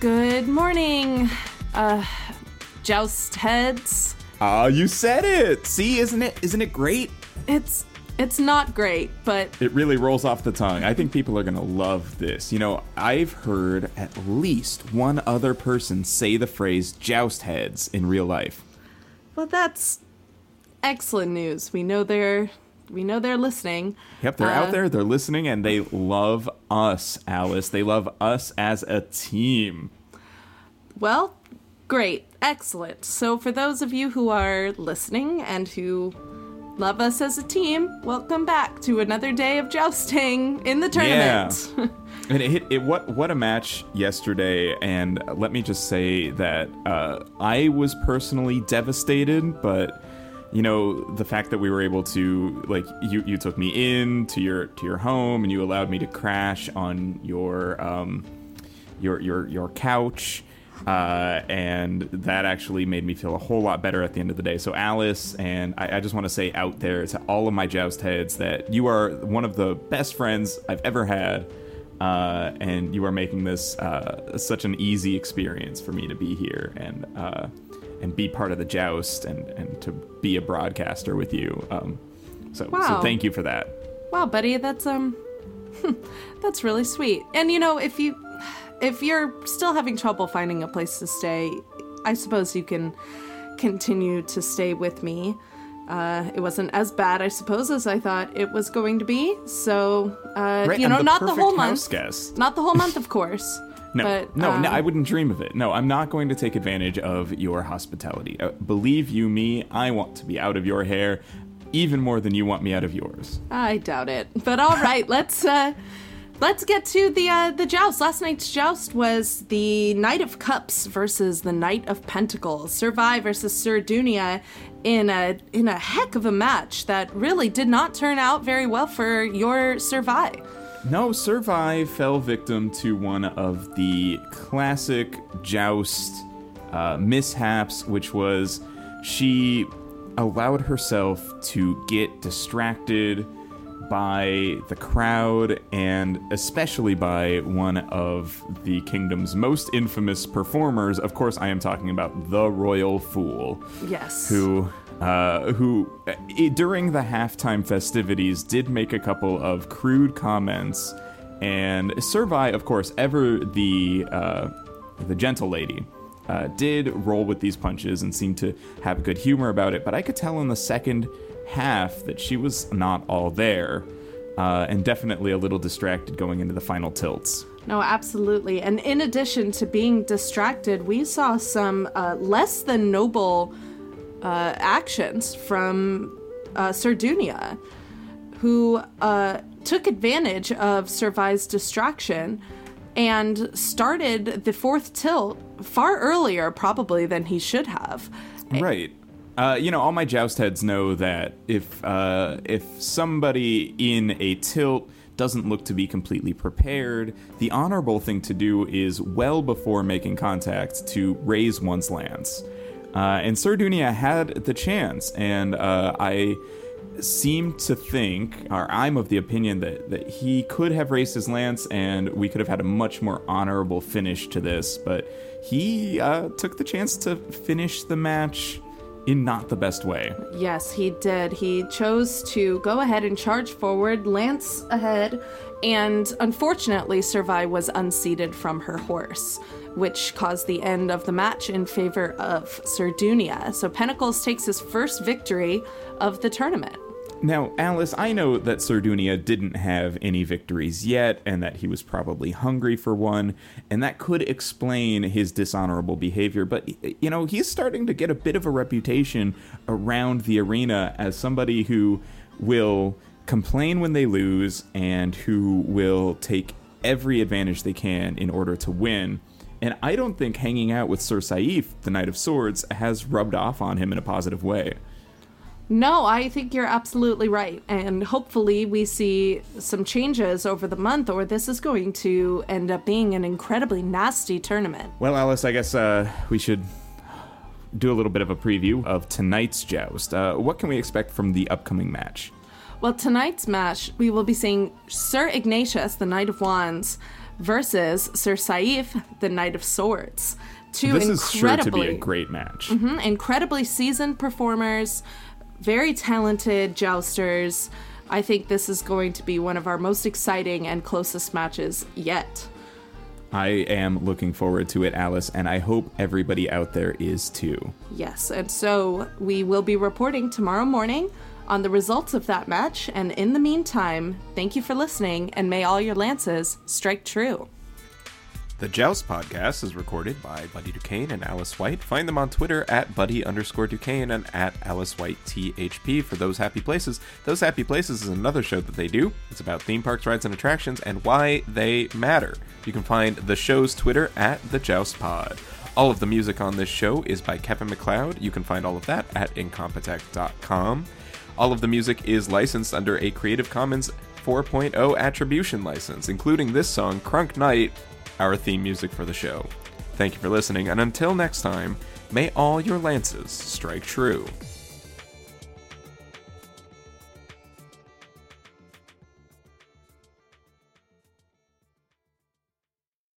Good morning, uh, joust heads. Ah, you said it. See, isn't it? Isn't it great? It's it's not great, but It really rolls off the tongue. I think people are gonna love this. You know, I've heard at least one other person say the phrase "joust heads" in real life. well, that's excellent news. We know they're we know they're listening. Yep, they're Uh, out there. They're listening, and they love us, Alice. They love us as a team. Well, great, excellent. So, for those of you who are listening and who love us as a team, welcome back to another day of jousting in the tournament. And it hit it what what a match yesterday and let me just say that uh, I was personally devastated but you know the fact that we were able to like you you took me in to your to your home and you allowed me to crash on your um your your your couch uh, and that actually made me feel a whole lot better at the end of the day. So, Alice, and I, I just want to say out there to all of my joust heads that you are one of the best friends I've ever had, uh, and you are making this uh, such an easy experience for me to be here and uh, and be part of the joust and, and to be a broadcaster with you. Um, so, so thank you for that. Wow, buddy, that's um that's really sweet. And you know, if you if you're still having trouble finding a place to stay, I suppose you can continue to stay with me. Uh, it wasn't as bad, I suppose, as I thought it was going to be. So, uh, Right, you know, the not the whole month. guest. Not the whole month, of course. No, but, no, no, uh, I wouldn't dream of it. No, I'm not going to take advantage of your hospitality. Uh, believe you me, I want to be out of your hair even more than you want me out of yours. I doubt it. But all right, let's uh let's get to the uh the joust. Last night's joust was the Knight of Cups versus the Knight of Pentacles. Sir Vai versus Sir Dunia in a in a heck of a match that really did not turn out very well for your Sir Vai. No, Sir Vai fell victim to one of the classic joust uh, mishaps, which was she allowed herself to get distracted by the crowd and especially by one of the kingdom's most infamous performers. Of course, I am talking about the Royal Fool Yes. who uh, who uh, during the halftime festivities did make a couple of crude comments and Sir Vai, of course, ever the uh, the gentle lady, uh, did roll with these punches and seemed to have good humor about it. But I could tell in the second half that she was not all there, uh, and definitely a little distracted going into the final tilts. No, absolutely. And in addition to being distracted, we saw some uh, less than noble uh, actions from uh, Sir Dunia, who uh, took advantage of Sir Vai's distraction and started the fourth tilt far earlier, probably, than he should have. Right. Uh, you know, all my joust heads know that if uh, if somebody in a tilt doesn't look to be completely prepared, the honorable thing to do is well before making contact to raise one's lance. Uh, and Sir Dunia had the chance, and uh, I seem to think, or I'm of the opinion that, that he could have raised his lance and we could have had a much more honorable finish to this, but he uh, took the chance to finish the match in not the best way. Yes, he did. He chose to go ahead and charge forward, lance ahead, and unfortunately, Sir Vai was unseated from her horse, which caused the end of the match in favor of Sir Dunia. So Pentacles takes his first victory of the tournament. Now, Alice, I know that Sir Dunia didn't have any victories yet, and that he was probably hungry for one, and that could explain his dishonorable behavior. But, you know, he's starting to get a bit of a reputation around the arena as somebody who will complain when they lose and who will take every advantage they can in order to win. And I don't think hanging out with Sir Saif, the Knight of Swords, has rubbed off on him in a positive way. No, I think you're absolutely right. And hopefully, we see some changes over the month, or this is going to end up being an incredibly nasty tournament. Well, Alice, I guess uh, we should do a little bit of a preview of tonight's joust. Uh, what can we expect from the upcoming match? Well, tonight's match, we will be seeing Sir Ignatius, the Knight of Wands, versus Sir Saif, the Knight of Swords. Two This is sure to be a great match. Mhm, incredibly seasoned performers, very talented jousters. I think this is going to be one of our most exciting and closest matches yet. I am looking forward to it, Alice, and I hope everybody out there is too. Yes, and so we will be reporting tomorrow morning on the results of that match. And in the meantime, thank you for listening, and may all your lances strike true. The Joust podcast is recorded by Buddy Duquesne and Alice White. Find them on Twitter at Buddy underscore Duquesne and at Alice White THP for those happy places. Those happy places is another show that they do. It's about theme parks, rides, and attractions and why they matter. You can find the show's Twitter at The Joust Pod. All of the music on this show is by Kevin MacLeod. You can find all of that at incompetech.com. All of the music is licensed under a Creative Commons 4.0 attribution license, including this song, Crunk Knight, our theme music for the show. Thank you for listening, and until next time, may all your lances strike true.